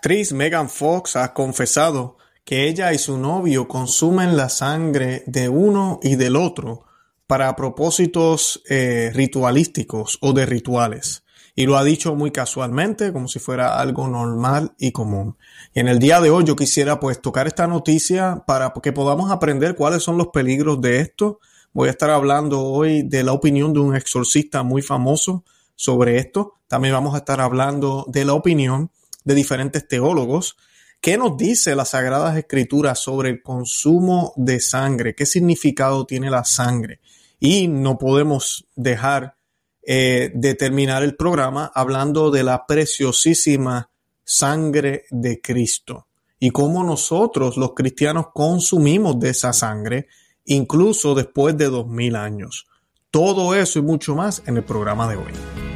actriz Megan Fox ha confesado que ella y su novio consumen la sangre de uno y del otro para propósitos eh, ritualísticos o de rituales. Y lo ha dicho muy casualmente, como si fuera algo normal y común. Y en el día de hoy yo quisiera pues tocar esta noticia para que podamos aprender cuáles son los peligros de esto. Voy a estar hablando hoy de la opinión de un exorcista muy famoso sobre esto. También vamos a estar hablando de la opinión de diferentes teólogos. ¿Qué nos dice las Sagradas Escrituras sobre el consumo de sangre? ¿Qué significado tiene la sangre? Y no podemos dejar eh, de terminar el programa hablando de la preciosísima sangre de Cristo y cómo nosotros los cristianos consumimos de esa sangre incluso después de dos mil años. Todo eso y mucho más en el programa de hoy.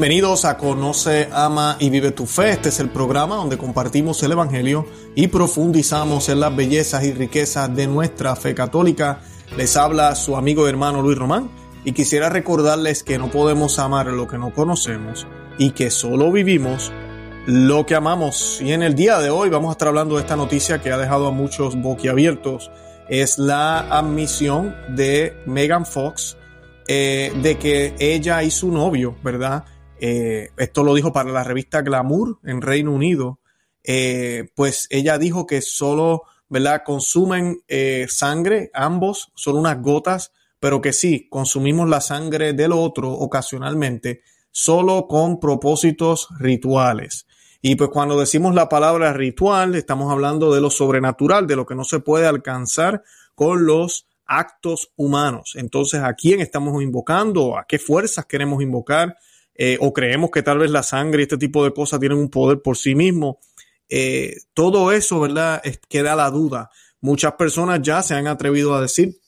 Bienvenidos a Conoce, Ama y Vive tu Fe. Este es el programa donde compartimos el Evangelio y profundizamos en las bellezas y riquezas de nuestra fe católica. Les habla su amigo y hermano Luis Román y quisiera recordarles que no podemos amar lo que no conocemos y que solo vivimos lo que amamos. Y en el día de hoy vamos a estar hablando de esta noticia que ha dejado a muchos boquiabiertos. Es la admisión de Megan Fox eh, de que ella y su novio, ¿verdad? Eh, esto lo dijo para la revista Glamour en Reino Unido, eh, pues ella dijo que solo, ¿verdad? Consumen eh, sangre, ambos, son unas gotas, pero que sí, consumimos la sangre del otro ocasionalmente, solo con propósitos rituales. Y pues cuando decimos la palabra ritual, estamos hablando de lo sobrenatural, de lo que no se puede alcanzar con los actos humanos. Entonces, ¿a quién estamos invocando? ¿A qué fuerzas queremos invocar? Eh, o creemos que tal vez la sangre y este tipo de cosas tienen un poder por sí mismo. Eh, todo eso, ¿verdad? queda la duda. Muchas personas ya se han atrevido a decir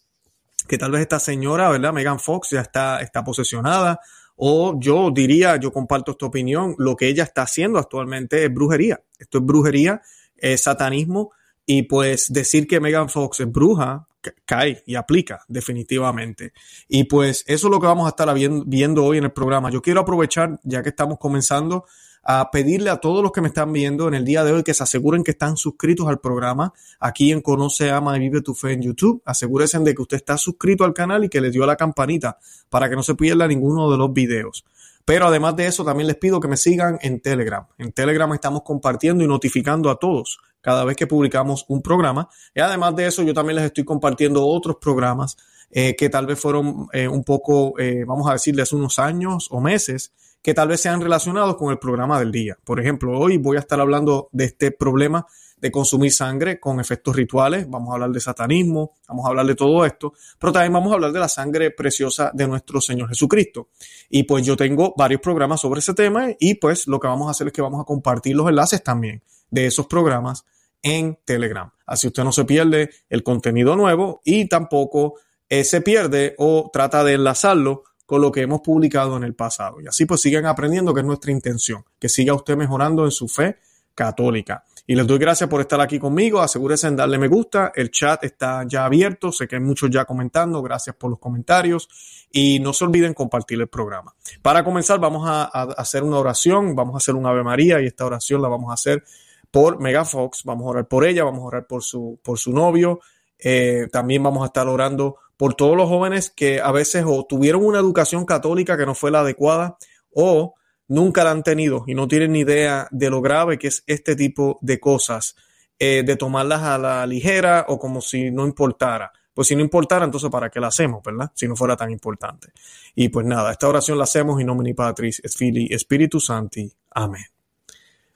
que tal vez esta señora, ¿verdad? Megan Fox ya está, está posesionada. O yo diría, yo comparto esta opinión, lo que ella está haciendo actualmente es brujería. Esto es brujería, es satanismo. Y pues decir que Megan Fox es bruja, cae y aplica definitivamente. Y pues eso es lo que vamos a estar viendo hoy en el programa. Yo quiero aprovechar, ya que estamos comenzando, a pedirle a todos los que me están viendo en el día de hoy que se aseguren que están suscritos al programa aquí en Conoce, Ama y Vive tu Fe en YouTube. Asegúrense de que usted está suscrito al canal y que le dio la campanita para que no se pierda ninguno de los videos. Pero además de eso, también les pido que me sigan en Telegram. En Telegram estamos compartiendo y notificando a todos cada vez que publicamos un programa. Y además de eso, yo también les estoy compartiendo otros programas eh, que tal vez fueron eh, un poco, eh, vamos a decirles, unos años o meses, que tal vez sean relacionados con el programa del día. Por ejemplo, hoy voy a estar hablando de este problema de consumir sangre con efectos rituales, vamos a hablar de satanismo, vamos a hablar de todo esto, pero también vamos a hablar de la sangre preciosa de nuestro Señor Jesucristo. Y pues yo tengo varios programas sobre ese tema y pues lo que vamos a hacer es que vamos a compartir los enlaces también de esos programas en Telegram. Así usted no se pierde el contenido nuevo y tampoco eh, se pierde o trata de enlazarlo con lo que hemos publicado en el pasado. Y así pues sigan aprendiendo que es nuestra intención, que siga usted mejorando en su fe católica. Y les doy gracias por estar aquí conmigo. Asegúrense en darle me gusta. El chat está ya abierto. Sé que hay muchos ya comentando. Gracias por los comentarios. Y no se olviden compartir el programa. Para comenzar, vamos a, hacer una oración. Vamos a hacer un Ave María y esta oración la vamos a hacer por Megafox. Vamos a orar por ella. Vamos a orar por su, por su novio. Eh, también vamos a estar orando por todos los jóvenes que a veces o tuvieron una educación católica que no fue la adecuada o nunca la han tenido y no tienen ni idea de lo grave que es este tipo de cosas, eh, de tomarlas a la ligera o como si no importara. Pues si no importara, entonces ¿para qué la hacemos, verdad? Si no fuera tan importante. Y pues nada, esta oración la hacemos in nomine Patris, et Filii, Spiritu Santi. Amén.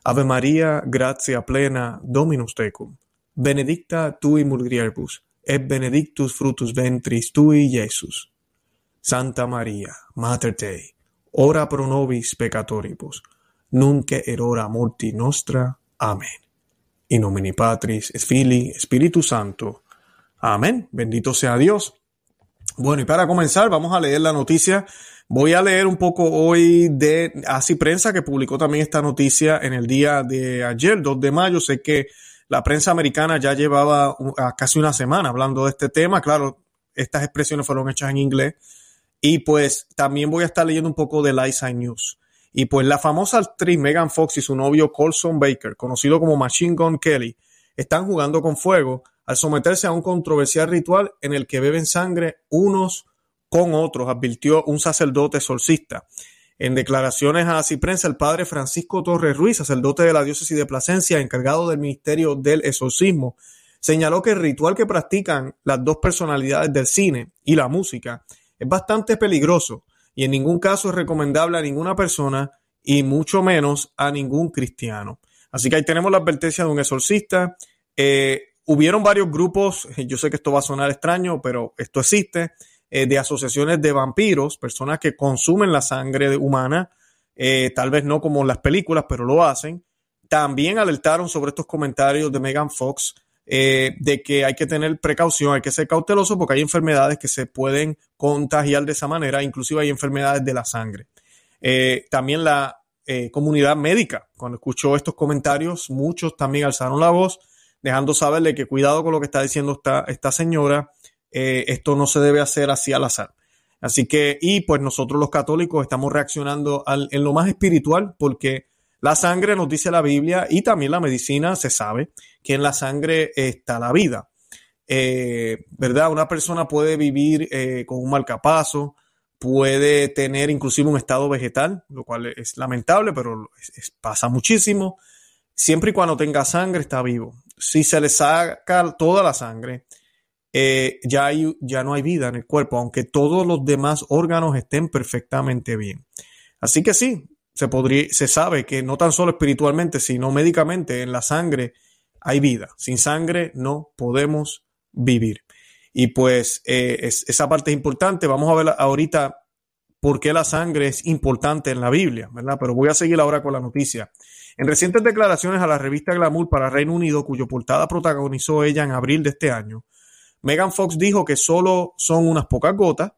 Ave María, gratia plena, Dominus tecum. Benedicta tui mulieribus, et benedictus frutus ventris tui, Iesus. Santa María, Mater Dei, ora pro nobis peccatoribus, nunc et hora morti nostra. Amén. In nomine Patris, et Filii, Espíritu Santo. Amén. Bendito sea Dios. Bueno, y para comenzar, vamos a leer la noticia. Voy a leer un poco hoy de Así Prensa, que publicó también esta noticia en el día de ayer, 2 de mayo. Sé que la prensa americana ya llevaba casi una semana hablando de este tema. Claro, estas expresiones fueron hechas en inglés. Y pues también voy a estar leyendo un poco de Light News. Y pues la famosa actriz Megan Fox y su novio Colson Baker, conocido como Machine Gun Kelly, están jugando con fuego al someterse a un controversial ritual en el que beben sangre unos con otros, advirtió un sacerdote solcista. En declaraciones a Ciprensa, el padre Francisco Torres Ruiz, sacerdote de la diócesis de Plasencia, encargado del ministerio del exorcismo, señaló que el ritual que practican las dos personalidades del cine y la música es bastante peligroso y en ningún caso es recomendable a ninguna persona y mucho menos a ningún cristiano. Así que ahí tenemos la advertencia de un exorcista. Eh, hubieron varios grupos, yo sé que esto va a sonar extraño, pero esto existe, eh, de asociaciones de vampiros, personas que consumen la sangre humana, eh, tal vez no como las películas, pero lo hacen. También alertaron sobre estos comentarios de Megan Fox de que hay que tener precaución, hay que ser cauteloso porque hay enfermedades que se pueden contagiar de esa manera, inclusive hay enfermedades de la sangre. también la eh, comunidad médica. Cuando escuchó estos comentarios, muchos también alzaron la voz, dejando saberle que cuidado con lo que está diciendo esta, esta señora, eh, esto no se debe hacer así al azar. Así que, y pues nosotros los católicos estamos reaccionando en lo más espiritual, porque la sangre nos dice la Biblia y también la medicina se sabe que en la sangre está la vida. Eh, ¿Verdad? Una persona puede vivir con un marcapazo, puede tener inclusive un estado vegetal, lo cual es lamentable, pero pasa muchísimo. Siempre y cuando tenga sangre está vivo. Si se le saca toda la sangre, eh, ya, ya no hay vida en el cuerpo, aunque todos los demás órganos estén perfectamente bien. Así que sí, se, podría, se sabe que no tan solo espiritualmente, sino médicamente en la sangre hay vida. Sin sangre no podemos vivir. Y pues eh, esa parte es importante. Vamos a ver ahorita por qué la sangre es importante en la Biblia, ¿verdad? Pero voy a seguir ahora con la noticia. En recientes declaraciones a la revista Glamour para Reino Unido, cuyo portada protagonizó ella en abril de este año, Megan Fox dijo que solo son unas pocas gotas,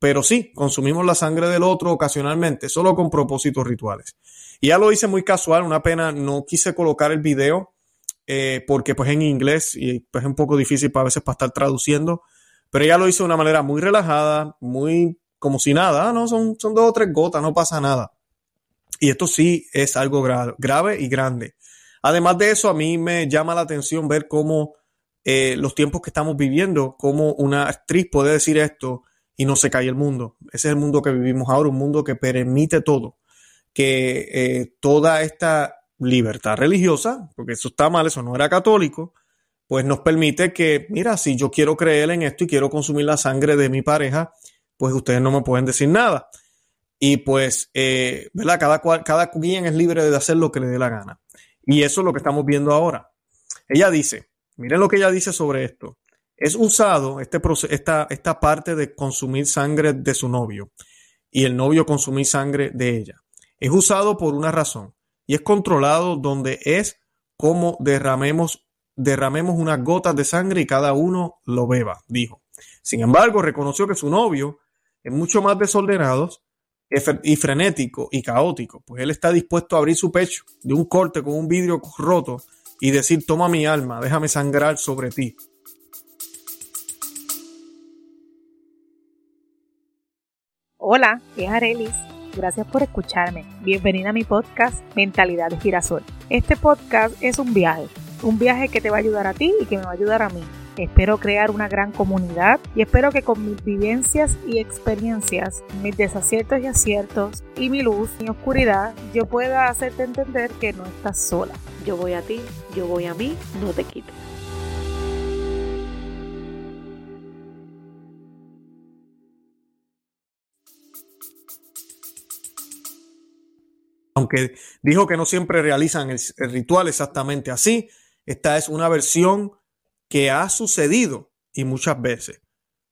pero sí, consumimos la sangre del otro ocasionalmente, solo con propósitos rituales. Y ya lo hice muy casual, una pena, no quise colocar el video eh, porque pues en inglés y pues es un poco difícil para veces para estar traduciendo, pero ella lo hizo de una manera muy relajada, muy como si nada, no, son, son dos o tres gotas, no pasa nada. Y esto sí es algo grave y grande. Además de eso, a mí me llama la atención ver cómo eh, los tiempos que estamos viviendo, cómo una actriz puede decir esto y no se cae el mundo. Ese es el mundo que vivimos ahora, un mundo que permite todo, que eh, toda esta libertad religiosa, porque eso está mal, eso no era católico, pues nos permite que, mira, si yo quiero creer en esto y quiero consumir la sangre de mi pareja, pues ustedes no me pueden decir nada. Y pues, eh, ¿verdad? Cada, cual, cada quien es libre de hacer lo que le dé la gana. Y eso es lo que estamos viendo ahora. Ella dice, miren lo que ella dice sobre esto. Es usado este esta, esta parte de consumir sangre de su novio y el novio consumir sangre de ella. Es usado por una razón y es controlado donde es como derramemos, derramemos unas gotas de sangre y cada uno lo beba, dijo. Sin embargo, reconoció que su novio es mucho más desordenado y frenético y caótico, pues él está dispuesto a abrir su pecho de un corte con un vidrio roto y decir, toma mi alma, déjame sangrar sobre ti. Hola, es Arelis Gracias por escucharme. Bienvenida a mi podcast Mentalidad de Girasol. Este podcast es un viaje, un viaje que te va a ayudar a ti y que me va a ayudar a mí. Espero crear una gran comunidad y espero que con mis vivencias y experiencias, mis desaciertos y aciertos y mi luz, mi oscuridad, yo pueda hacerte entender que no estás sola. Yo voy a ti, yo voy a mí, no te quites. Aunque dijo que no siempre realizan el, ritual exactamente así, esta es una versión que ha sucedido y muchas veces.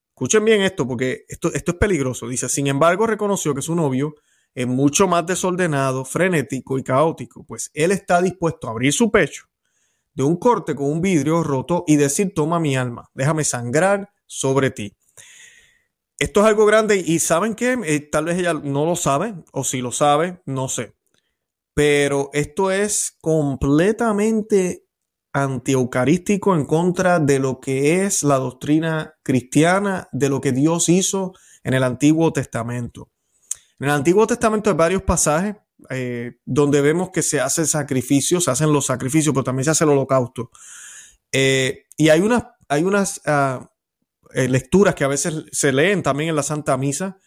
Escuchen bien esto porque esto, esto es peligroso. Dice, sin embargo, reconoció que su novio es mucho más desordenado, frenético y caótico, pues él está dispuesto a abrir su pecho de un corte con un vidrio roto y decir, toma mi alma, déjame sangrar sobre ti. Esto es algo grande y saben que eh, tal vez ella no lo sabe o si lo sabe, no sé pero esto es completamente antieucarístico en contra de lo que es la doctrina cristiana, de lo que Dios hizo en el Antiguo Testamento. En el Antiguo Testamento hay varios pasajes eh, donde vemos que se hace sacrificios, se hacen los sacrificios, pero también se hace el holocausto. Eh, y hay unas, hay unas ah, eh, lecturas que a veces se leen también en la Santa Misa,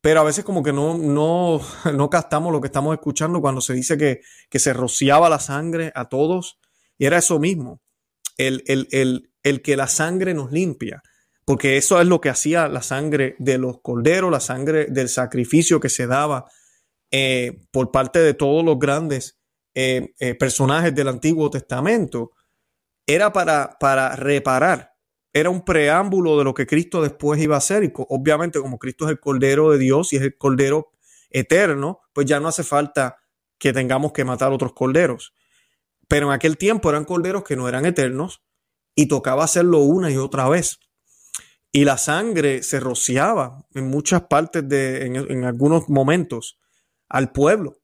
pero a veces como que no, no, no captamos lo que estamos escuchando cuando se dice que, que se rociaba la sangre a todos. Y era eso mismo, el, el, el, el que la sangre nos limpia porque eso es lo que hacía la sangre de los corderos, la sangre del sacrificio que se daba eh, por parte de todos los grandes eh, eh, personajes del Antiguo Testamento, era para, para reparar, era un preámbulo de lo que Cristo después iba a hacer. Y obviamente como Cristo es el Cordero de Dios y es el Cordero eterno, pues ya no hace falta que tengamos que matar otros corderos. Pero en aquel tiempo eran corderos que no eran eternos y tocaba hacerlo una y otra vez y la sangre se rociaba en muchas partes de, en, algunos momentos al pueblo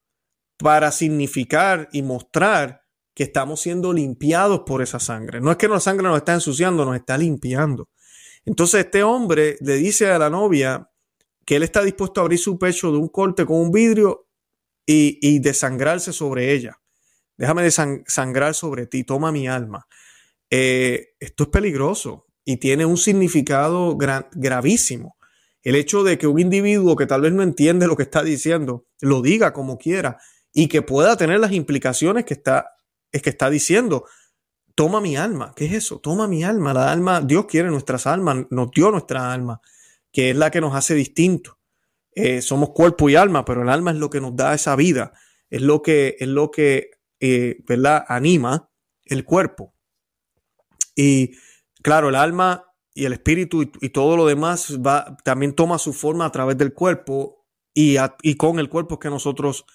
para significar y mostrar que estamos siendo limpiados por esa sangre. No es que la sangre nos está ensuciando, nos está limpiando. Entonces este hombre le dice a la novia que él está dispuesto a abrir su pecho de un corte con un vidrio y, y desangrarse sobre ella. Déjame desangrar sobre ti, toma mi alma. Eh, esto es peligroso y tiene un significado gravísimo. El hecho de que un individuo que tal vez no entiende lo que está diciendo, lo diga como quiera y que pueda tener las implicaciones que está, es que está diciendo. Toma mi alma. ¿Qué es eso? Toma mi alma. La alma, Dios quiere nuestras almas, nos dio nuestra alma, que es la que nos hace distintos. Eh, somos cuerpo y alma, pero el alma es lo que nos da esa vida, es lo que, es lo que eh, ¿verdad? anima el cuerpo. Y Claro, el alma y el espíritu y, todo lo demás va, también toma su forma a través del cuerpo y, y con el cuerpo que nosotros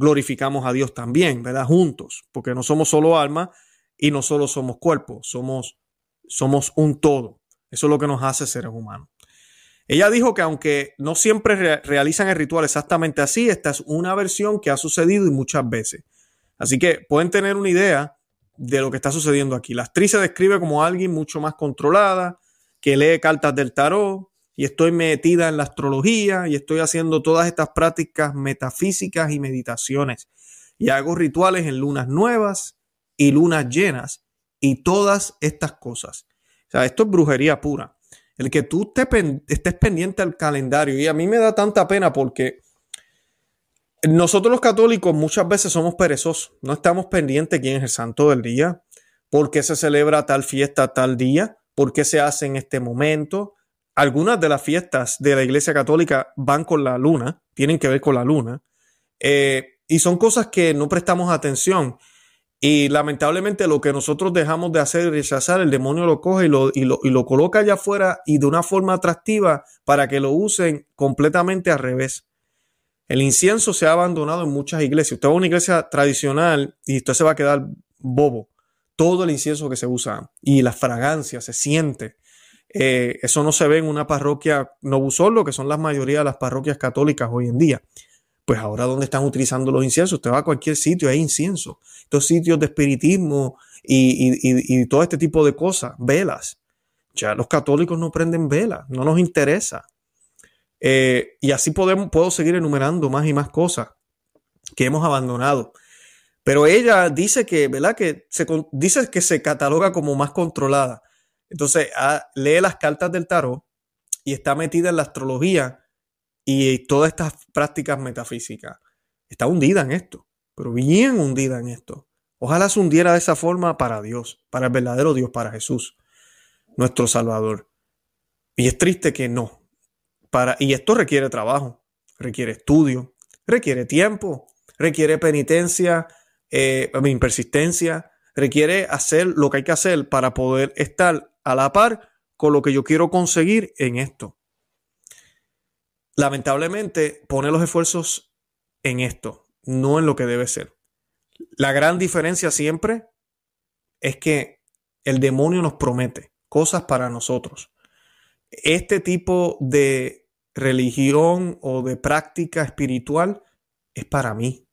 glorificamos a Dios también, ¿verdad? Juntos, porque no somos solo alma y no solo somos cuerpo, somos, somos un todo. Eso es lo que nos hace seres humanos. Ella dijo que aunque no siempre realizan el ritual exactamente así, esta es una versión que ha sucedido y muchas veces. Así que pueden tener una idea de lo que está sucediendo aquí. La actriz se describe como alguien mucho más controlada, que lee cartas del tarot y estoy metida en la astrología y estoy haciendo todas estas prácticas metafísicas y meditaciones y hago rituales en lunas nuevas y lunas llenas y todas estas cosas. O sea, esto es brujería pura. El que tú estés pendiente al calendario y a mí me da tanta pena porque nosotros los católicos muchas veces somos perezosos, no estamos pendientes quién es el santo del día, por qué se celebra tal fiesta tal día, por qué se hace en este momento. Algunas de las fiestas de la Iglesia Católica van con la luna, tienen que ver con la luna, eh, y son cosas que no prestamos atención. Y lamentablemente lo que nosotros dejamos de hacer y rechazar, el demonio lo coge y lo, y lo, y lo coloca allá afuera y de una forma atractiva para que lo usen completamente al revés. El incienso se ha abandonado en muchas iglesias. Usted va a una iglesia tradicional y usted se va a quedar bobo. Todo el incienso que se usa y la fragancia se siente. Eh, eso no se ve en una parroquia Novusolo, que son la mayoría de las parroquias católicas hoy en día. Pues ahora, ¿dónde están utilizando los inciensos? Usted va a cualquier sitio, hay incienso. Estos sitios de espiritismo y, y todo este tipo de cosas, velas. Ya los católicos no prenden velas, no nos interesa. Eh, y así podemos, puedo seguir enumerando más y más cosas que hemos abandonado. Pero ella dice que, ¿verdad? Que se, dice que se cataloga como más controlada. Entonces, ah, lee las cartas del tarot y está metida en la astrología y todas estas prácticas metafísicas. Está hundida en esto, pero bien hundida en esto. Ojalá se hundiera de esa forma para Dios, para el verdadero Dios, para Jesús, nuestro Salvador. Y es triste que no, y esto requiere trabajo, requiere estudio, requiere tiempo, requiere penitencia, eh, persistencia, requiere hacer lo que hay que hacer para poder estar a la par con lo que yo quiero conseguir en esto. Lamentablemente, pone los esfuerzos en esto, no en lo que debe ser. La gran diferencia siempre es que el demonio nos promete cosas para nosotros. Este tipo de religión o de práctica espiritual es para mí,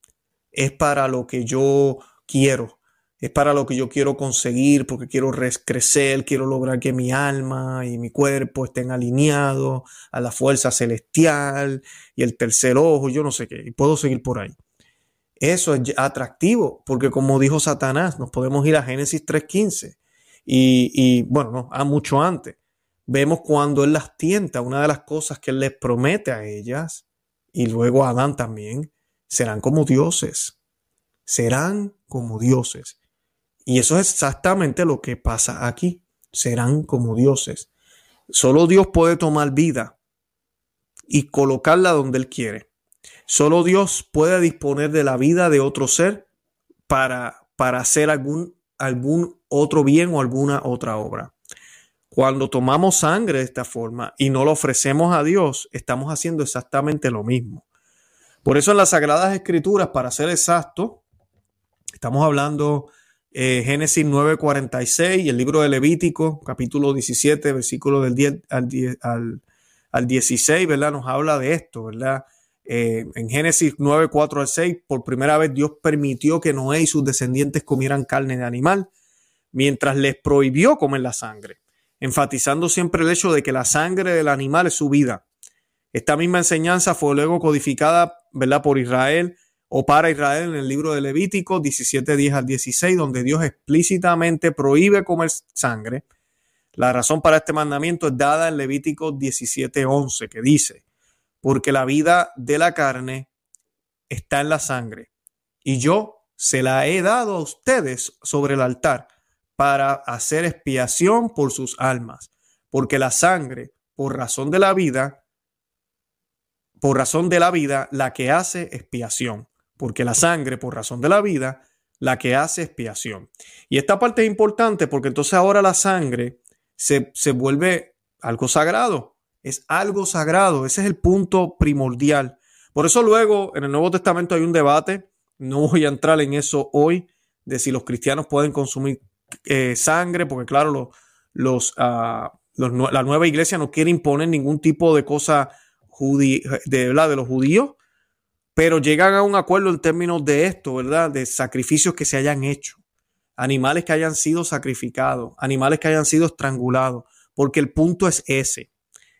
es para lo que yo quiero, es para lo que yo quiero conseguir, porque quiero crecer, quiero lograr que mi alma y mi cuerpo estén alineados a la fuerza celestial y el tercer ojo, yo no sé qué, y puedo seguir por ahí. Eso es atractivo, porque como dijo Satanás, nos podemos ir a Génesis 3.15 y, y bueno, no, a mucho antes. Vemos cuando él las tienta, una de las cosas que él les promete a ellas, y luego a Adán también, serán como dioses. Serán como dioses. Y eso es exactamente lo que pasa aquí. Serán como dioses. Solo Dios puede tomar vida y colocarla donde Él quiere. Solo Dios puede disponer de la vida de otro ser para, para hacer algún, algún otro bien o alguna otra obra. Cuando tomamos sangre de esta forma y no lo ofrecemos a Dios, estamos haciendo exactamente lo mismo. Por eso en las Sagradas Escrituras, para ser exacto, estamos hablando eh, Génesis 9:46 y el libro de Levítico, capítulo 17, versículo del 10 al, al, 16, ¿verdad? Nos habla de esto, ¿verdad? Eh, en Génesis 9, 4 al 6, por primera vez Dios permitió que Noé y sus descendientes comieran carne de animal, mientras les prohibió comer la sangre, enfatizando siempre el hecho de que la sangre del animal es su vida. Esta misma enseñanza fue luego codificada, ¿verdad?, por Israel o para Israel en el libro de Levítico 17, 10 al 16, donde Dios explícitamente prohíbe comer sangre. La razón para este mandamiento es dada en Levítico 17, 11, que dice, porque la vida de la carne está en la sangre, y yo se la he dado a ustedes sobre el altar para hacer expiación por sus almas, porque la sangre, por razón de la vida, por razón de la vida, la que hace expiación porque la sangre, por razón de la vida, la que hace expiación. Y esta parte es importante porque entonces ahora la sangre se, se vuelve algo sagrado. Es algo sagrado. Ese es el punto primordial. Por eso luego en el Nuevo Testamento hay un debate. No voy a entrar en eso hoy de si los cristianos pueden consumir eh, sangre, porque claro, los, ah, la nueva iglesia no quiere imponer ningún tipo de cosa de, de los judíos pero llegan a un acuerdo en términos de esto, ¿verdad? De sacrificios que se hayan hecho, animales que hayan sido sacrificados, animales que hayan sido estrangulados, porque el punto es ese.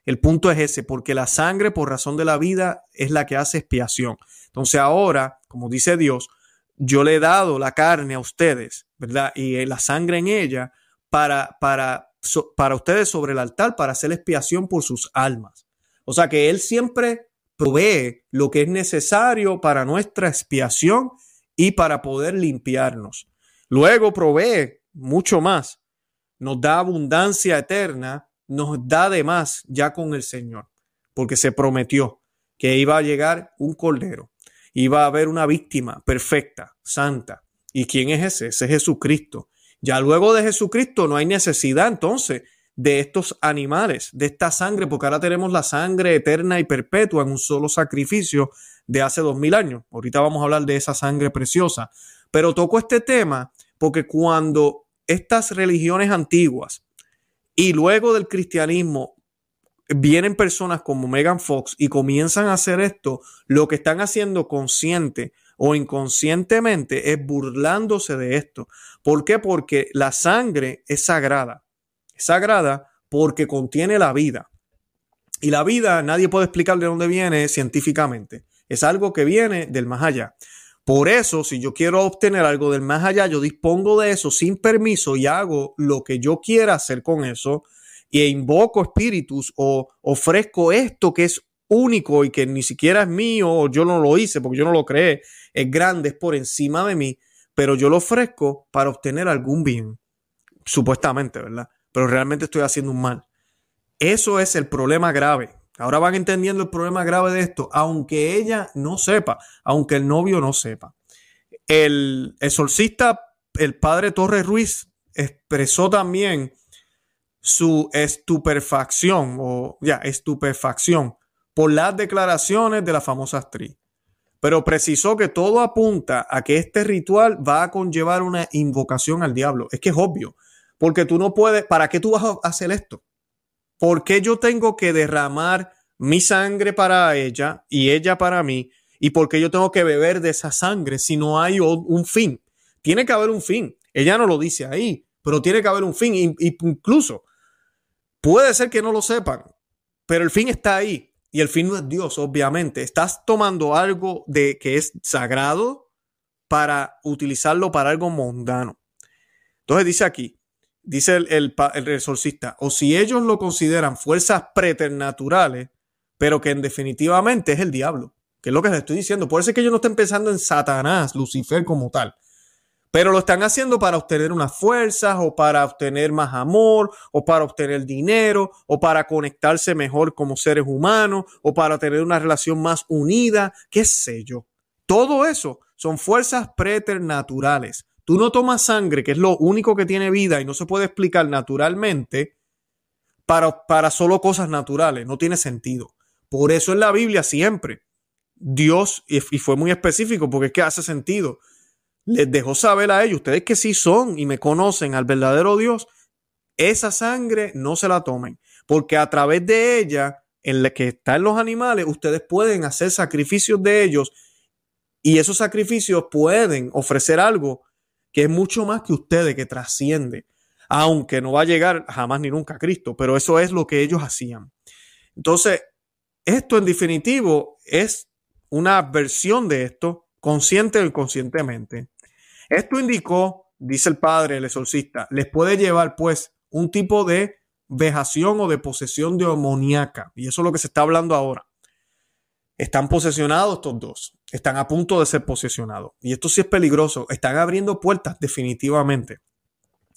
El punto es ese, porque la sangre por razón de la vida es la que hace expiación. Entonces ahora, como dice Dios, yo le he dado la carne a ustedes, ¿verdad? Y la sangre en ella para, para, para ustedes sobre el altar, para hacer expiación por sus almas. O sea que Él siempre provee lo que es necesario para nuestra expiación y para poder limpiarnos. Luego provee mucho más. Nos da abundancia eterna, nos da de más ya con el Señor, porque se prometió que iba a llegar un cordero, iba a haber una víctima perfecta, santa. ¿Y quién es ese? Ese es Jesucristo. Ya luego de Jesucristo no hay necesidad entonces de estos animales, de esta sangre, porque ahora tenemos la sangre eterna y perpetua en un solo sacrificio de hace dos mil años. Ahorita vamos a hablar de esa sangre preciosa. Pero toco este tema porque cuando estas religiones antiguas y luego del cristianismo vienen personas como Megan Fox y comienzan a hacer esto, lo que están haciendo consciente o inconscientemente es burlándose de esto. ¿Por qué? Porque la sangre es sagrada sagrada porque contiene la vida. Y la vida nadie puede explicar de dónde viene científicamente. Es algo que viene del más allá. Por eso, si yo quiero obtener algo del más allá, yo dispongo de eso sin permiso y hago lo que yo quiera hacer con eso e invoco espíritus o ofrezco esto que es único y que ni siquiera es mío o yo no lo hice porque yo no lo creé, es grande, es por encima de mí, pero yo lo ofrezco para obtener algún bien, supuestamente, ¿verdad? Pero realmente estoy haciendo un mal. Eso es el problema grave. Ahora van entendiendo el problema grave de esto, aunque ella no sepa, aunque el novio no sepa. El exorcista, el padre Torres Ruiz, expresó también su estupefacción o ya, estupefacción por las declaraciones de la famosa actriz. Pero precisó que todo apunta a que este ritual va a conllevar una invocación al diablo. Es que es obvio. Porque tú no puedes, ¿para qué tú vas a hacer esto? ¿Por qué yo tengo que derramar mi sangre para ella y ella para mí? ¿Y por qué yo tengo que beber de esa sangre si no hay un fin? Tiene que haber un fin. Ella no lo dice ahí, pero tiene que haber un fin. incluso puede ser que no lo sepan, pero el fin está ahí. Y el fin no es Dios, obviamente. Estás tomando algo de que es sagrado para utilizarlo para algo mundano. Entonces dice aquí, dice el, el, el o si ellos lo consideran fuerzas preternaturales, pero que en definitivamente es el diablo, que es lo que les estoy diciendo. Puede ser que ellos no estén pensando en Satanás, Lucifer como tal, pero lo están haciendo para obtener unas fuerzas o para obtener más amor o para obtener dinero o para conectarse mejor como seres humanos o para tener una relación más unida, qué sé yo. Todo eso son fuerzas preternaturales. Tú no tomas sangre, que es lo único que tiene vida y no se puede explicar naturalmente, para, para solo cosas naturales. No tiene sentido. Por eso en la Biblia siempre Dios, y, fue muy específico porque es que hace sentido, les dejó saber a ellos, ustedes que sí son y me conocen al verdadero Dios, esa sangre no se la tomen, porque a través de ella, en la que están los animales, ustedes pueden hacer sacrificios de ellos y esos sacrificios pueden ofrecer algo que es mucho más que ustedes, que trasciende, aunque no va a llegar jamás ni nunca a Cristo, pero eso es lo que ellos hacían. Entonces, esto en definitivo es una versión de esto, consciente o inconscientemente. Esto indicó, dice el padre, el exorcista, les puede llevar pues un tipo de vejación o de posesión demoníaca. Y eso es lo que se está hablando ahora. Están posesionados estos dos. Están a punto de ser posesionados. Y esto sí es peligroso. Están abriendo puertas definitivamente.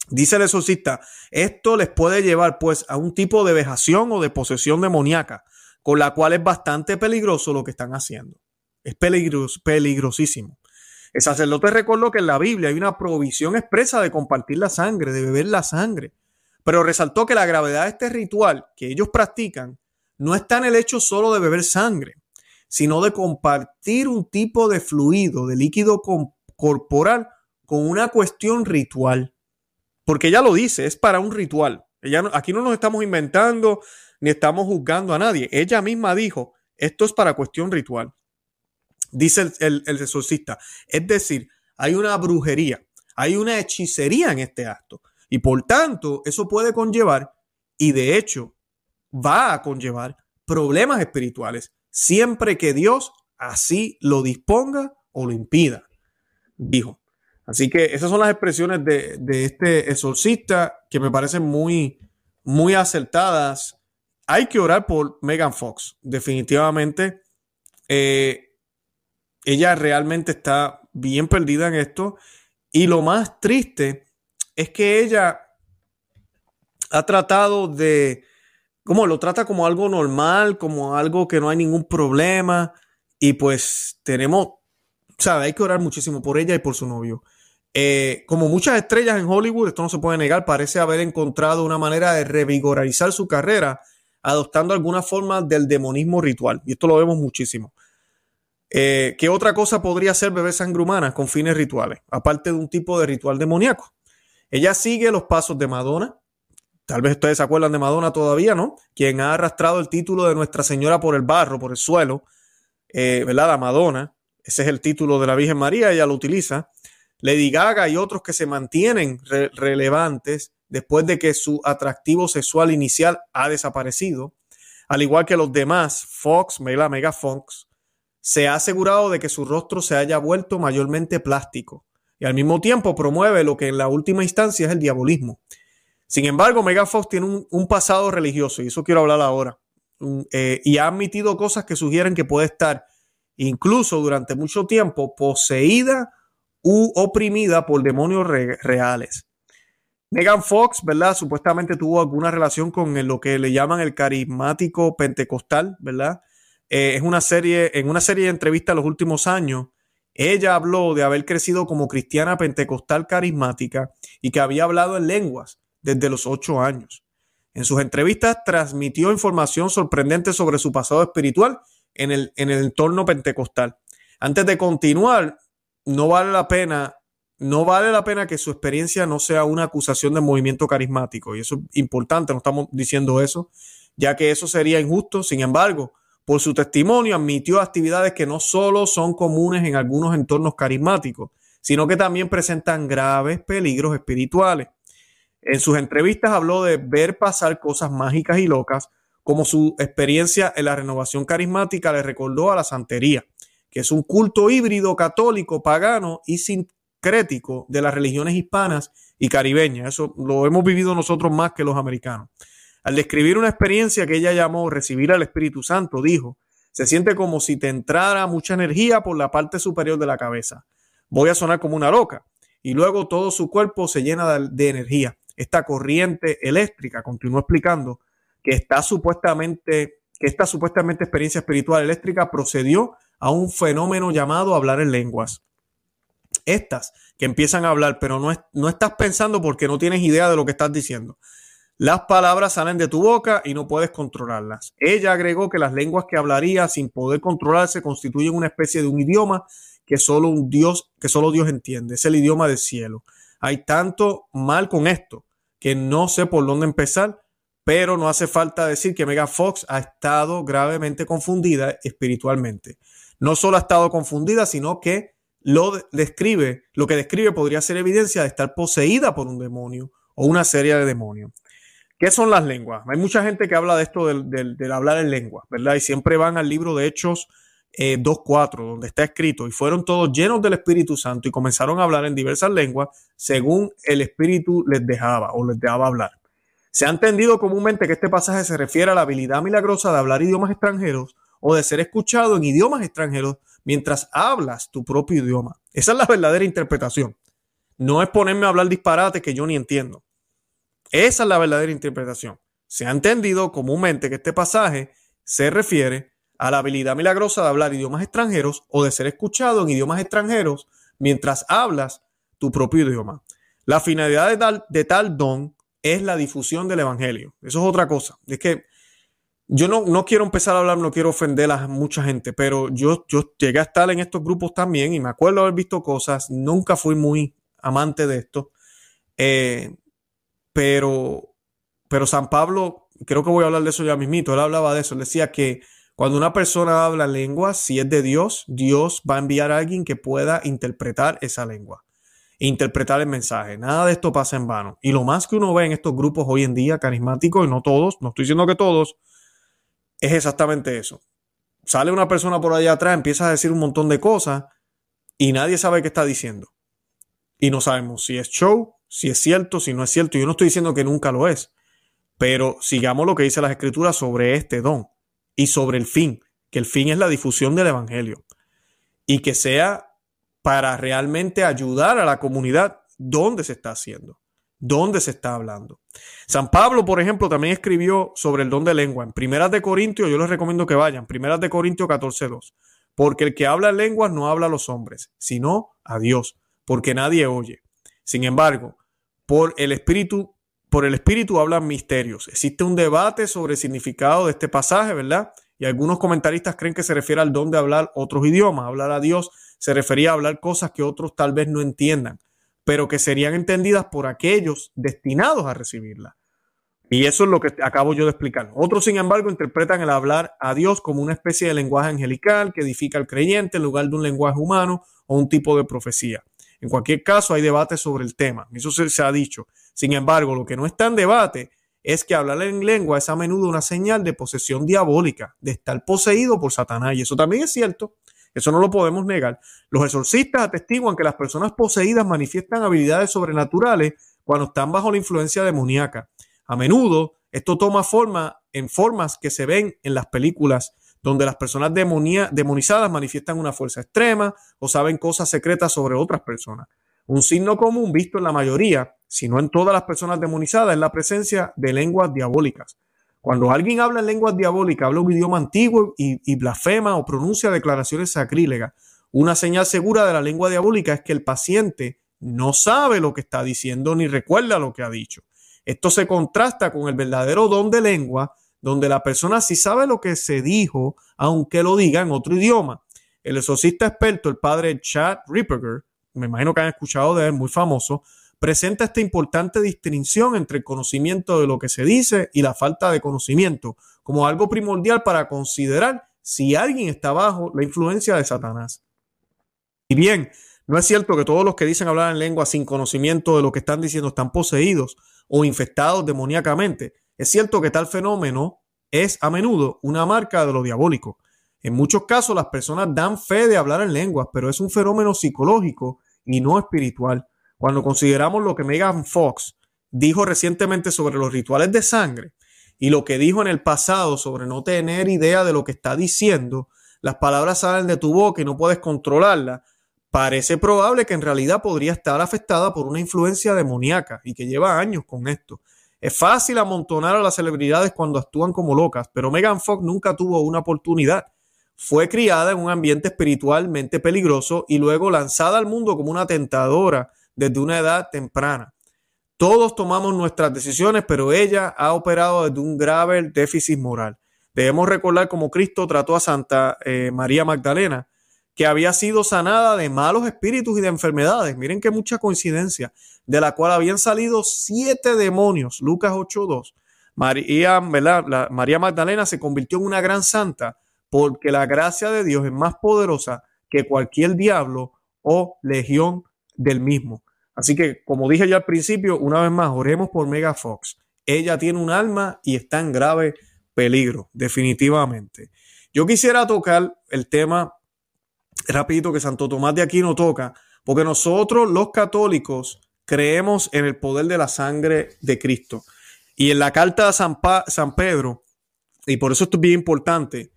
Dice el exorcista, esto les puede llevar pues a un tipo de vejación o de posesión demoníaca con la cual es bastante peligroso lo que están haciendo. Es peligrosísimo. El sacerdote recordó que en la Biblia hay una provisión expresa de compartir la sangre, de beber la sangre, pero resaltó que la gravedad de este ritual que ellos practican no está en el hecho solo de beber sangre, sino de compartir un tipo de fluido, de líquido corporal con una cuestión ritual. Porque ella lo dice, es para un ritual. Ella, aquí no nos estamos inventando ni estamos juzgando a nadie. Ella misma dijo, esto es para cuestión ritual. Dice el, el, exorcista. Es decir, hay una brujería, hay una hechicería en este acto. Y por tanto, eso puede conllevar, y de hecho va a conllevar, problemas espirituales, siempre que Dios así lo disponga o lo impida, dijo. Así que esas son las expresiones de, de este exorcista que me parecen muy, muy acertadas hay que orar por Megan Fox, definitivamente. Eh, ella realmente está bien perdida en esto. Y lo más triste es que ella ha tratado de, como lo trata como algo normal, como algo que no hay ningún problema. Y pues tenemos, sea, hay que orar muchísimo por ella y por su novio. Eh, como muchas estrellas en Hollywood, esto no se puede negar, parece haber encontrado una manera de revigorizar su carrera adoptando alguna forma del demonismo ritual. Y esto lo vemos muchísimo. Eh, ¿Qué otra cosa podría ser beber sangre humana con fines rituales? Aparte de un tipo de ritual demoníaco. Ella sigue los pasos de Madonna. Tal vez ustedes se acuerdan de Madonna todavía, ¿no? Quien ha arrastrado el título de Nuestra Señora por el barro, por el suelo. Eh, ¿Verdad? La Madonna. Ese es el título de la Virgen María, ella lo utiliza. Lady Gaga y otros que se mantienen relevantes después de que su atractivo sexual inicial ha desaparecido. Al igual que los demás, Fox, Mega, Mega Fox, se ha asegurado de que su rostro se haya vuelto mayormente plástico y al mismo tiempo promueve lo que en la última instancia es el diabolismo. Sin embargo, Mega Fox tiene un, pasado religioso y eso quiero hablar ahora. Eh, y ha admitido cosas que sugieren que puede estar incluso durante mucho tiempo poseída u oprimida por demonios reales. Megan Fox, ¿verdad? Supuestamente tuvo alguna relación con lo que le llaman el carismático pentecostal, ¿verdad? Eh, es una serie, en una serie de entrevistas los últimos años, ella habló de haber crecido como cristiana pentecostal carismática y que había hablado en lenguas desde los ocho años. En sus entrevistas transmitió información sorprendente sobre su pasado espiritual en el, en el entorno pentecostal. Antes de continuar, no vale la pena no vale la pena que su experiencia no sea una acusación del movimiento carismático. Y eso es importante, no estamos diciendo eso, ya que eso sería injusto. Sin embargo, por su testimonio admitió actividades que no solo son comunes en algunos entornos carismáticos, sino que también presentan graves peligros espirituales. En sus entrevistas habló de ver pasar cosas mágicas y locas, como su experiencia en la renovación carismática le recordó a la santería, que es un culto híbrido católico, pagano y sincrético de las religiones hispanas y caribeñas. Eso lo hemos vivido nosotros más que los americanos. Al describir una experiencia que ella llamó recibir al Espíritu Santo, dijo, se siente como si te entrara mucha energía por la parte superior de la cabeza. Voy a sonar como una loca. Y luego todo su cuerpo se llena de, energía. Esta corriente eléctrica, continuó explicando, que está supuestamente, que esta supuestamente experiencia espiritual eléctrica procedió a un fenómeno llamado hablar en lenguas. Estas que empiezan a hablar, pero no, no estás pensando porque no tienes idea de lo que estás diciendo. Las palabras salen de tu boca y no puedes controlarlas. Ella agregó que las lenguas que hablaría sin poder controlarse constituyen una especie de un idioma que solo un Dios, que solo Dios entiende. Es el idioma del cielo. Hay tanto mal con esto que no sé por dónde empezar, pero no hace falta decir que Mega Fox ha estado gravemente confundida espiritualmente. No solo ha estado confundida, sino que lo describe, lo que describe podría ser evidencia de estar poseída por un demonio o una serie de demonios. ¿Qué son las lenguas? Hay mucha gente que habla de esto del, hablar en lengua, ¿verdad? Y siempre van al libro de Hechos 2.4, eh, donde está escrito, y fueron todos llenos del Espíritu Santo y comenzaron a hablar en diversas lenguas según el Espíritu les dejaba o les dejaba hablar. Se ha entendido comúnmente que este pasaje se refiere a la habilidad milagrosa de hablar idiomas extranjeros o de ser escuchado en idiomas extranjeros mientras hablas tu propio idioma. Esa es la verdadera interpretación. No es ponerme a hablar disparate que yo ni entiendo. Esa es la verdadera interpretación. Se ha entendido comúnmente que este pasaje se refiere a la habilidad milagrosa de hablar idiomas extranjeros o de ser escuchado en idiomas extranjeros mientras hablas tu propio idioma. La finalidad de tal, don es la difusión del Evangelio. Eso es otra cosa. Es que yo no, no quiero empezar a hablar, no quiero ofender a mucha gente, pero yo, yo llegué a estar en estos grupos también y me acuerdo haber visto cosas. Nunca fui muy amante de esto. Eh, pero, pero San Pablo, creo que voy a hablar de eso ya mismito, él hablaba de eso, él decía que cuando una persona habla lengua, si es de Dios, Dios va a enviar a alguien que pueda interpretar esa lengua, interpretar el mensaje. Nada de esto pasa en vano. Y lo más que uno ve en estos grupos hoy en día, carismáticos, y no todos, no estoy diciendo que todos, es exactamente eso. Sale una persona por allá atrás, empieza a decir un montón de cosas y nadie sabe qué está diciendo. Y no sabemos si es show, si es cierto, si no es cierto. Yo no estoy diciendo que nunca lo es, pero sigamos lo que dice las escrituras sobre este don y sobre el fin, que el fin es la difusión del Evangelio y que sea para realmente ayudar a la comunidad donde se está haciendo, donde se está hablando. San Pablo, por ejemplo, también escribió sobre el don de lengua. En Primeras de Corintios, yo les recomiendo que vayan, Primeras de Corintios 14.2, porque el que habla lenguas no habla a los hombres, sino a Dios, porque nadie oye. Sin embargo, por el espíritu, por el espíritu hablan misterios. Existe un debate sobre el significado de este pasaje, ¿verdad? Y algunos comentaristas creen que se refiere al don de hablar otros idiomas. Hablar a Dios se refería a hablar cosas que otros tal vez no entiendan, pero que serían entendidas por aquellos destinados a recibirla. Y eso es lo que acabo yo de explicar. Otros, sin embargo, interpretan el hablar a Dios como una especie de lenguaje angelical que edifica al creyente en lugar de un lenguaje humano o un tipo de profecía. En cualquier caso, hay debate sobre el tema. Eso se, ha dicho. Sin embargo, lo que no está en debate es que hablar en lengua es a menudo una señal de posesión diabólica, de estar poseído por Satanás. Y eso también es cierto. Eso no lo podemos negar. Los exorcistas atestiguan que las personas poseídas manifiestan habilidades sobrenaturales cuando están bajo la influencia demoníaca. A menudo esto toma forma en formas que se ven en las películas donde las personas demonizadas manifiestan una fuerza extrema o saben cosas secretas sobre otras personas. Un signo común visto en la mayoría, si no en todas las personas demonizadas, es la presencia de lenguas diabólicas. Cuando alguien habla en lenguas diabólicas, habla un idioma antiguo y, blasfema o pronuncia declaraciones sacrílegas, una señal segura de la lengua diabólica es que el paciente no sabe lo que está diciendo ni recuerda lo que ha dicho. Esto se contrasta con el verdadero don de lengua, donde la persona sí sabe lo que se dijo, aunque lo diga en otro idioma. El exorcista experto, el padre Chad Ripperger, me imagino que han escuchado de él, muy famoso, presenta esta importante distinción entre el conocimiento de lo que se dice y la falta de conocimiento como algo primordial para considerar si alguien está bajo la influencia de Satanás. Y bien, No es cierto que todos los que dicen hablar en lengua sin conocimiento de lo que están diciendo están poseídos o infectados demoníacamente. Es cierto que tal fenómeno es a menudo una marca de lo diabólico. En muchos casos las personas dan fe de hablar en lenguas, pero es un fenómeno psicológico y no espiritual. Cuando consideramos lo que Megan Fox dijo recientemente sobre los rituales de sangre y lo que dijo en el pasado sobre no tener idea de lo que está diciendo, las palabras salen de tu boca y no puedes controlarlas, parece probable que en realidad podría estar afectada por una influencia demoníaca y que lleva años con esto. Es fácil amontonar a las celebridades cuando actúan como locas, pero Megan Fox nunca tuvo una oportunidad. Fue criada en un ambiente espiritualmente peligroso y luego lanzada al mundo como una tentadora desde una edad temprana. Todos tomamos nuestras decisiones, pero ella ha operado desde un grave déficit moral. Debemos recordar cómo Cristo trató a Santa eh, María Magdalena, que había sido sanada de malos espíritus y de enfermedades. Miren qué mucha coincidencia, de la cual habían salido siete demonios. Lucas 8.2. María, María Magdalena se convirtió en una gran santa porque la gracia de Dios es más poderosa que cualquier diablo o legión del mismo. Así que, como dije ya al principio, una vez más, oremos por Mega Fox. Ella tiene un alma y está en grave peligro, definitivamente. Yo quisiera tocar el tema rapidito que Santo Tomás de Aquino toca, porque nosotros los católicos creemos en el poder de la sangre de Cristo. Y en la carta de San, San Pedro, y por eso esto es bien importante,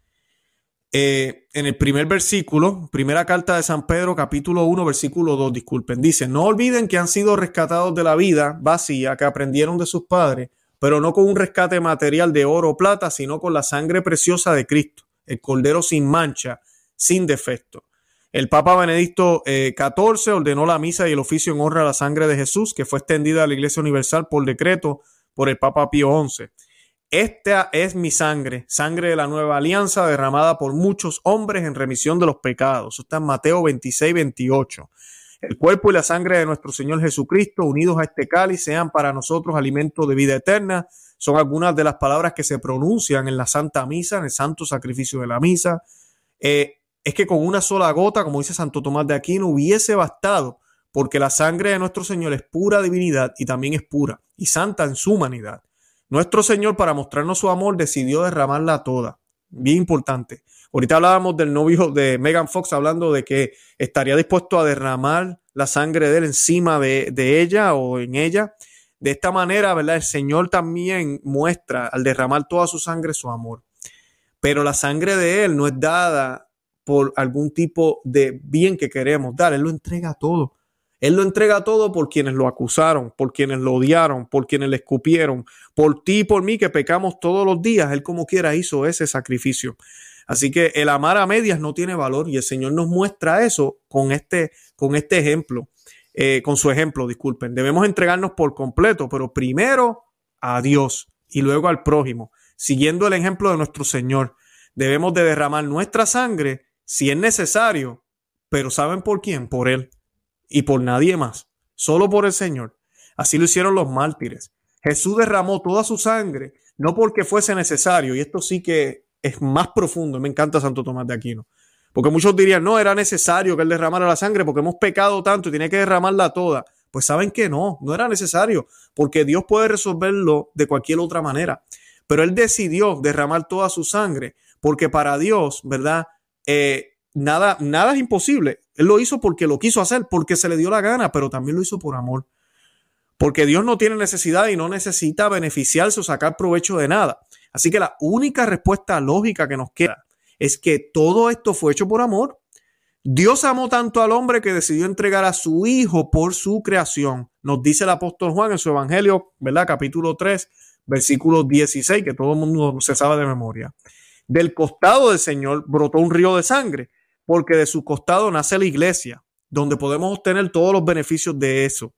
eh, en el primer versículo, primera carta de San Pedro, capítulo 1, versículo 2, disculpen, dice, no olviden que han sido rescatados de la vida vacía que aprendieron de sus padres, pero no con un rescate material de oro o plata, sino con la sangre preciosa de Cristo, el Cordero sin mancha, sin defecto. El Papa Benedicto XIV eh, ordenó la misa y el oficio en honra a la sangre de Jesús, que fue extendida a la Iglesia Universal por decreto por el Papa Pío XI. Esta es mi sangre, sangre de la nueva alianza derramada por muchos hombres en remisión de los pecados. Eso está en Mateo 26, 28. El cuerpo y la sangre de nuestro Señor Jesucristo, unidos a este cáliz, sean para nosotros alimento de vida eterna. Son algunas de las palabras que se pronuncian en la Santa Misa, en el santo sacrificio de la misa. Eh, es que con una sola gota, como dice Santo Tomás de Aquino, hubiese bastado, porque la sangre de nuestro Señor es pura divinidad y también es pura y santa en su humanidad. Nuestro Señor, para mostrarnos su amor, decidió derramarla toda. Bien importante. Ahorita hablábamos del novio de Megan Fox hablando de que estaría dispuesto a derramar la sangre de él encima de, de ella o en ella. De esta manera, ¿verdad? El Señor también muestra al derramar toda su sangre su amor. Pero la sangre de él no es dada por algún tipo de bien que queremos dar. Él lo entrega todo. Él lo entrega todo por quienes lo acusaron, por quienes lo odiaron, por quienes le escupieron, por ti y por mí que pecamos todos los días. Él como quiera hizo ese sacrificio. Así que el amar a medias no tiene valor y el Señor nos muestra eso con este, con este ejemplo, eh, con su ejemplo, disculpen. Debemos entregarnos por completo, pero primero a Dios y luego al prójimo, siguiendo el ejemplo de nuestro Señor. Debemos de derramar nuestra sangre si es necesario, pero ¿saben por quién? Por Él y por nadie más, solo por el Señor. Así lo hicieron los mártires. Jesús derramó toda su sangre, no porque fuese necesario, y esto sí que es más profundo, me encanta Santo Tomás de Aquino, porque muchos dirían, no, era necesario que él derramara la sangre porque hemos pecado tanto y tiene que derramarla toda. Pues saben que no, no era necesario, porque Dios puede resolverlo de cualquier otra manera. Pero él decidió derramar toda su sangre, porque para Dios, ¿verdad? Eh, nada, nada es imposible. Él lo hizo porque lo quiso hacer, porque se le dio la gana, pero también lo hizo por amor. Porque Dios no tiene necesidad y no necesita beneficiarse o sacar provecho de nada. Así que la única respuesta lógica que nos queda es que todo esto fue hecho por amor. Dios amó tanto al hombre que decidió entregar a su hijo por su creación. Nos dice el apóstol Juan en su evangelio, ¿verdad? Capítulo 3, versículo 16, que todo el mundo se sabe de memoria. Del costado del Señor brotó un río de sangre porque de su costado nace la iglesia, donde podemos obtener todos los beneficios de eso.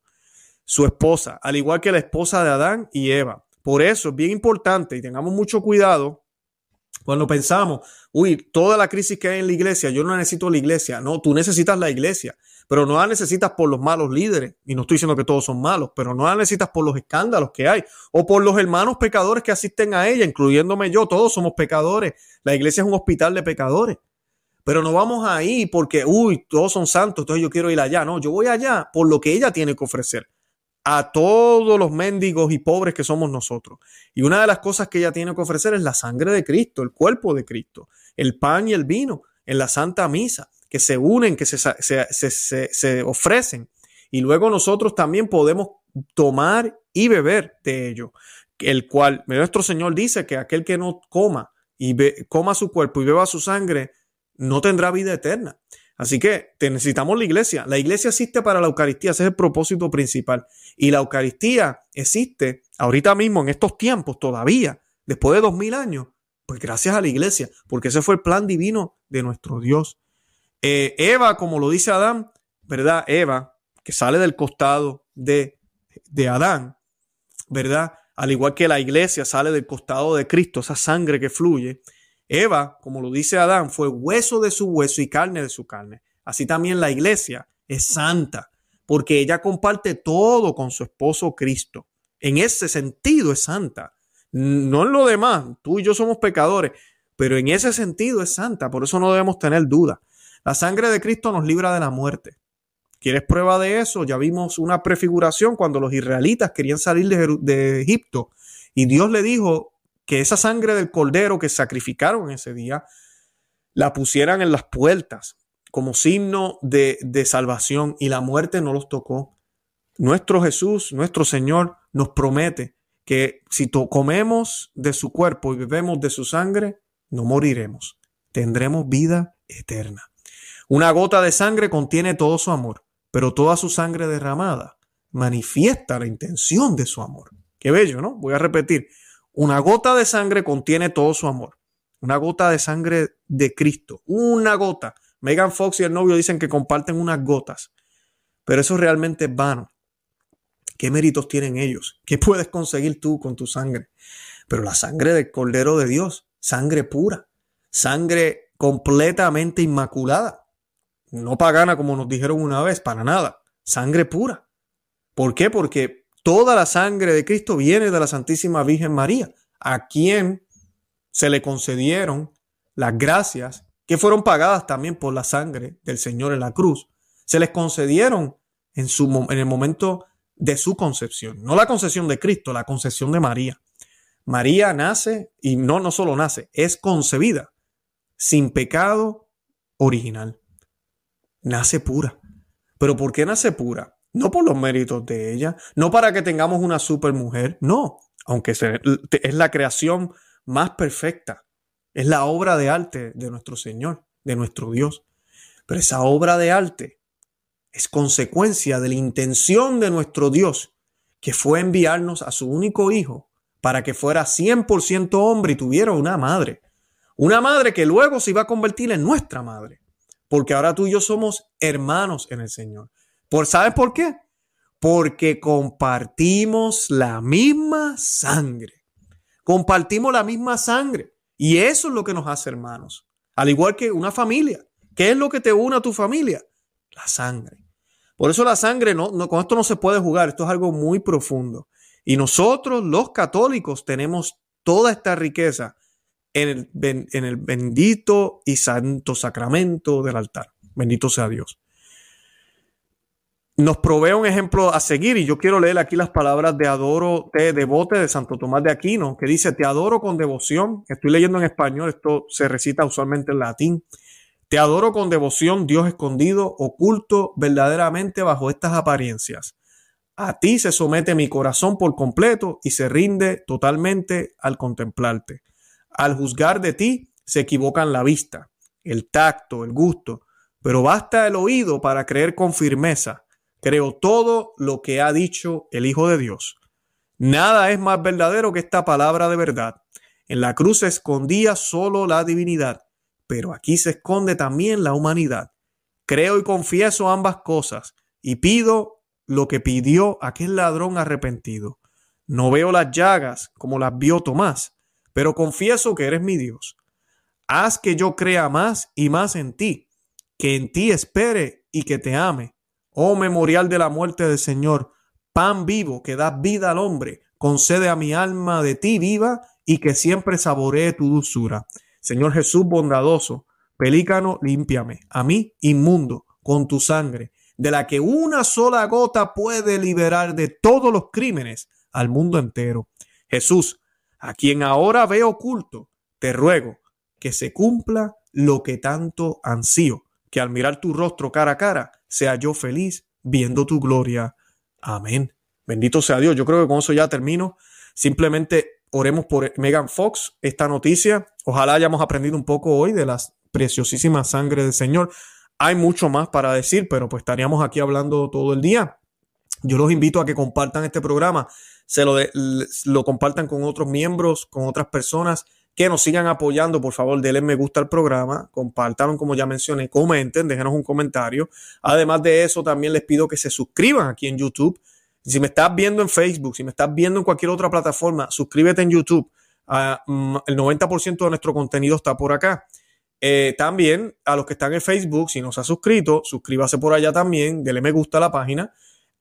Su esposa, al igual que la esposa de Adán y Eva. Por eso es bien importante y tengamos mucho cuidado cuando pensamos, uy, toda la crisis que hay en la iglesia, yo no necesito la iglesia. No, tú necesitas la iglesia, pero no la necesitas por los malos líderes. Y no estoy diciendo que todos son malos, pero no la necesitas por los escándalos que hay o por los hermanos pecadores que asisten a ella, incluyéndome yo. Todos somos pecadores. La iglesia es un hospital de pecadores. Pero no vamos ahí porque, uy, todos son santos, entonces yo quiero ir allá. No, yo voy allá por lo que ella tiene que ofrecer a todos los mendigos y pobres que somos nosotros. Y una de las cosas que ella tiene que ofrecer es la sangre de Cristo, el cuerpo de Cristo, el pan y el vino en la Santa Misa, que se unen, que se, se, ofrecen. Y luego nosotros también podemos tomar y beber de ello, el cual nuestro Señor dice que aquel que no coma y coma su cuerpo y beba su sangre, no tendrá vida eterna. Así que necesitamos la iglesia. La iglesia existe para la Eucaristía, ese es el propósito principal. Y la Eucaristía existe ahorita mismo, en estos tiempos, todavía, después de dos mil años, pues gracias a la iglesia, porque ese fue el plan divino de nuestro Dios. Eh, Eva, como lo dice Adán, ¿verdad? Eva, que sale del costado de, de Adán, ¿verdad? Al igual que la iglesia sale del costado de Cristo, esa sangre que fluye, Eva, como lo dice Adán, fue hueso de su hueso y carne de su carne. Así también la iglesia es santa, porque ella comparte todo con su esposo Cristo. En ese sentido es santa. No en lo demás, tú y yo somos pecadores, pero en ese sentido es santa, por eso no debemos tener duda. La sangre de Cristo nos libra de la muerte. ¿Quieres prueba de eso? Ya vimos una prefiguración cuando los israelitas querían salir de, de Egipto y Dios le dijo, que esa sangre del cordero que sacrificaron ese día la pusieran en las puertas como signo de, de salvación y la muerte no los tocó. Nuestro Jesús, nuestro Señor, nos promete que si comemos de su cuerpo y bebemos de su sangre, no moriremos, tendremos vida eterna. Una gota de sangre contiene todo su amor, pero toda su sangre derramada manifiesta la intención de su amor. Qué bello, ¿no? Voy a repetir. Una gota de sangre contiene todo su amor. Una gota de sangre de Cristo. Una gota. Megan Fox y el novio dicen que comparten unas gotas. Pero eso realmente es vano. ¿Qué méritos tienen ellos? ¿Qué puedes conseguir tú con tu sangre? Pero la sangre del Cordero de Dios, sangre pura, sangre completamente inmaculada. No pagana como nos dijeron una vez, para nada. Sangre pura. ¿Por qué? Porque Toda la sangre de Cristo viene de la Santísima Virgen María, a quien se le concedieron las gracias que fueron pagadas también por la sangre del Señor en la cruz. Se les concedieron en, su, en el momento de su concepción, no la concepción de Cristo, la concepción de María. María nace y no, no solo nace, es concebida sin pecado original. Nace pura. ¿Pero por qué nace pura? No por los méritos de ella, no para que tengamos una super mujer, no, aunque es la creación más perfecta, es la obra de arte de nuestro Señor, de nuestro Dios. Pero esa obra de arte es consecuencia de la intención de nuestro Dios, que fue enviarnos a su único hijo para que fuera 100% hombre y tuviera una madre. Una madre que luego se iba a convertir en nuestra madre. Porque ahora tú y yo somos hermanos en el Señor. ¿Por, ¿Sabes por qué? Porque compartimos la misma sangre. Compartimos la misma sangre. Y eso es lo que nos hace hermanos. Al igual que una familia. ¿Qué es lo que te une a tu familia? La sangre. Por eso la sangre, no, con esto no se puede jugar. Esto es algo muy profundo. Y nosotros, los católicos, tenemos toda esta riqueza en el, en el bendito y santo sacramento del altar. Bendito sea Dios nos provee un ejemplo a seguir y yo quiero leer aquí las palabras de adoro, de devote de Santo Tomás de Aquino, que dice, te adoro con devoción, estoy leyendo en español, esto se recita usualmente en latín, te adoro con devoción, Dios escondido, oculto verdaderamente bajo estas apariencias. A ti se somete mi corazón por completo y se rinde totalmente al contemplarte. Al juzgar de ti se equivocan la vista, el tacto, el gusto, pero basta el oído para creer con firmeza Creo todo lo que ha dicho el Hijo de Dios. Nada es más verdadero que esta palabra de verdad. En la cruz se escondía solo la divinidad, pero aquí se esconde también la humanidad. Creo y confieso ambas cosas, y pido lo que pidió aquel ladrón arrepentido. No veo las llagas como las vio Tomás, pero confieso que eres mi Dios. Haz que yo crea más y más en ti, que en ti espere y que te ame Oh memorial de la muerte del Señor, pan vivo que da vida al hombre, concede a mi alma de ti viva y que siempre saboree tu dulzura. Señor Jesús bondadoso, Pelícano, límpiame, a mí, inmundo, con tu sangre, de la que una sola gota puede liberar de todos los crímenes al mundo entero. Jesús, a quien ahora veo oculto, te ruego que se cumpla lo que tanto ansío, que al mirar tu rostro cara a cara, sea yo feliz viendo tu gloria. Amén. Bendito sea Dios. Yo creo que con eso ya termino. Simplemente oremos por Megan Fox, esta noticia. Ojalá hayamos aprendido un poco hoy de la preciosísima sangre del Señor. Hay mucho más para decir, pero pues estaríamos aquí hablando todo el día. Yo los invito a que compartan este programa, se lo, lo compartan con otros miembros, con otras personas que nos sigan apoyando. Por favor, denle me gusta al programa, compartan como ya mencioné, comenten, déjenos un comentario. Además de eso, también les pido que se suscriban aquí en YouTube. Si me estás viendo en Facebook, si me estás viendo en cualquier otra plataforma, suscríbete en YouTube. Ah, mm, el 90% de nuestro contenido está por acá. Eh, también a los que están en Facebook, si no se ha suscrito, suscríbase por allá también, dele me gusta a la página.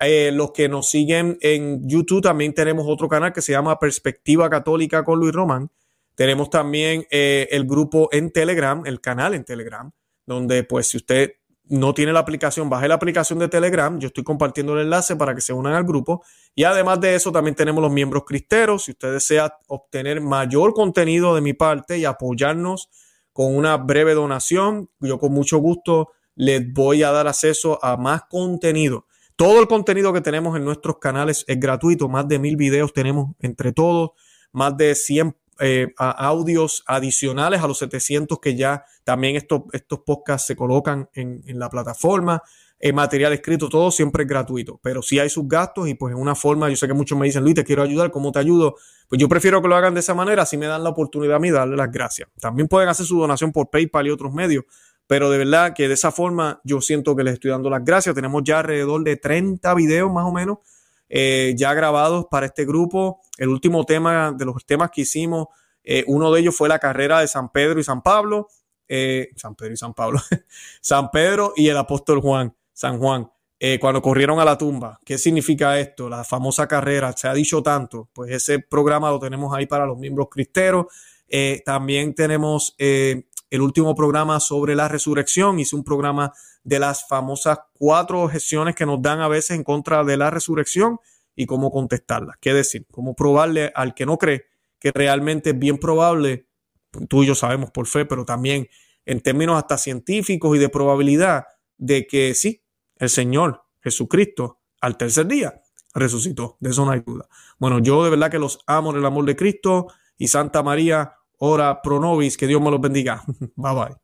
Eh, los que nos siguen en YouTube, también tenemos otro canal que se llama Perspectiva Católica con Luis Román. Tenemos también eh, el grupo en Telegram, el canal en Telegram, donde pues si usted no tiene la aplicación, baje la aplicación de Telegram. Yo estoy compartiendo el enlace para que se unan al grupo. Y además de eso, también tenemos los miembros cristeros. Si usted desea obtener mayor contenido de mi parte y apoyarnos con una breve donación. Yo con mucho gusto les voy a dar acceso a más contenido. Todo el contenido que tenemos en nuestros canales es gratuito. Más de mil videos tenemos entre todos. Más de 100 eh, audios adicionales a los 700 que ya también estos, estos podcasts se colocan en, en la plataforma. El material escrito, todo siempre es gratuito, pero si hay sus gastos y pues en una forma, yo sé que muchos me dicen, Luis, te quiero ayudar, ¿cómo te ayudo? Pues yo prefiero que lo hagan de esa manera, así me dan la oportunidad a mí darle las gracias. También pueden hacer su donación por PayPal y otros medios, pero de verdad que de esa forma yo siento que les estoy dando las gracias. Tenemos ya alrededor de 30 videos más o menos eh, ya grabados para este grupo. El último tema de los temas que hicimos, eh, uno de ellos fue la carrera de San Pedro y San Pablo. Eh, San Pedro y San Pablo. San Pedro y el apóstol Juan, San Juan. Cuando corrieron a la tumba. ¿Qué significa esto? La famosa carrera, se ha dicho tanto, pues ese programa lo tenemos ahí para los miembros cristeros. También tenemos el último programa sobre la resurrección. Hice un programa de las famosas cuatro objeciones que nos dan a veces en contra de la resurrección y cómo contestarlas. ¿Qué decir? Cómo probarle al que no cree que realmente es bien probable, tú y yo sabemos por fe, pero también en términos hasta científicos y de probabilidad de que sí, el Señor Jesucristo al tercer día resucitó. De eso no hay duda. Bueno, yo de verdad que los amo en el amor de Cristo y Santa María, ora pro nobis, que Dios me los bendiga. Bye bye.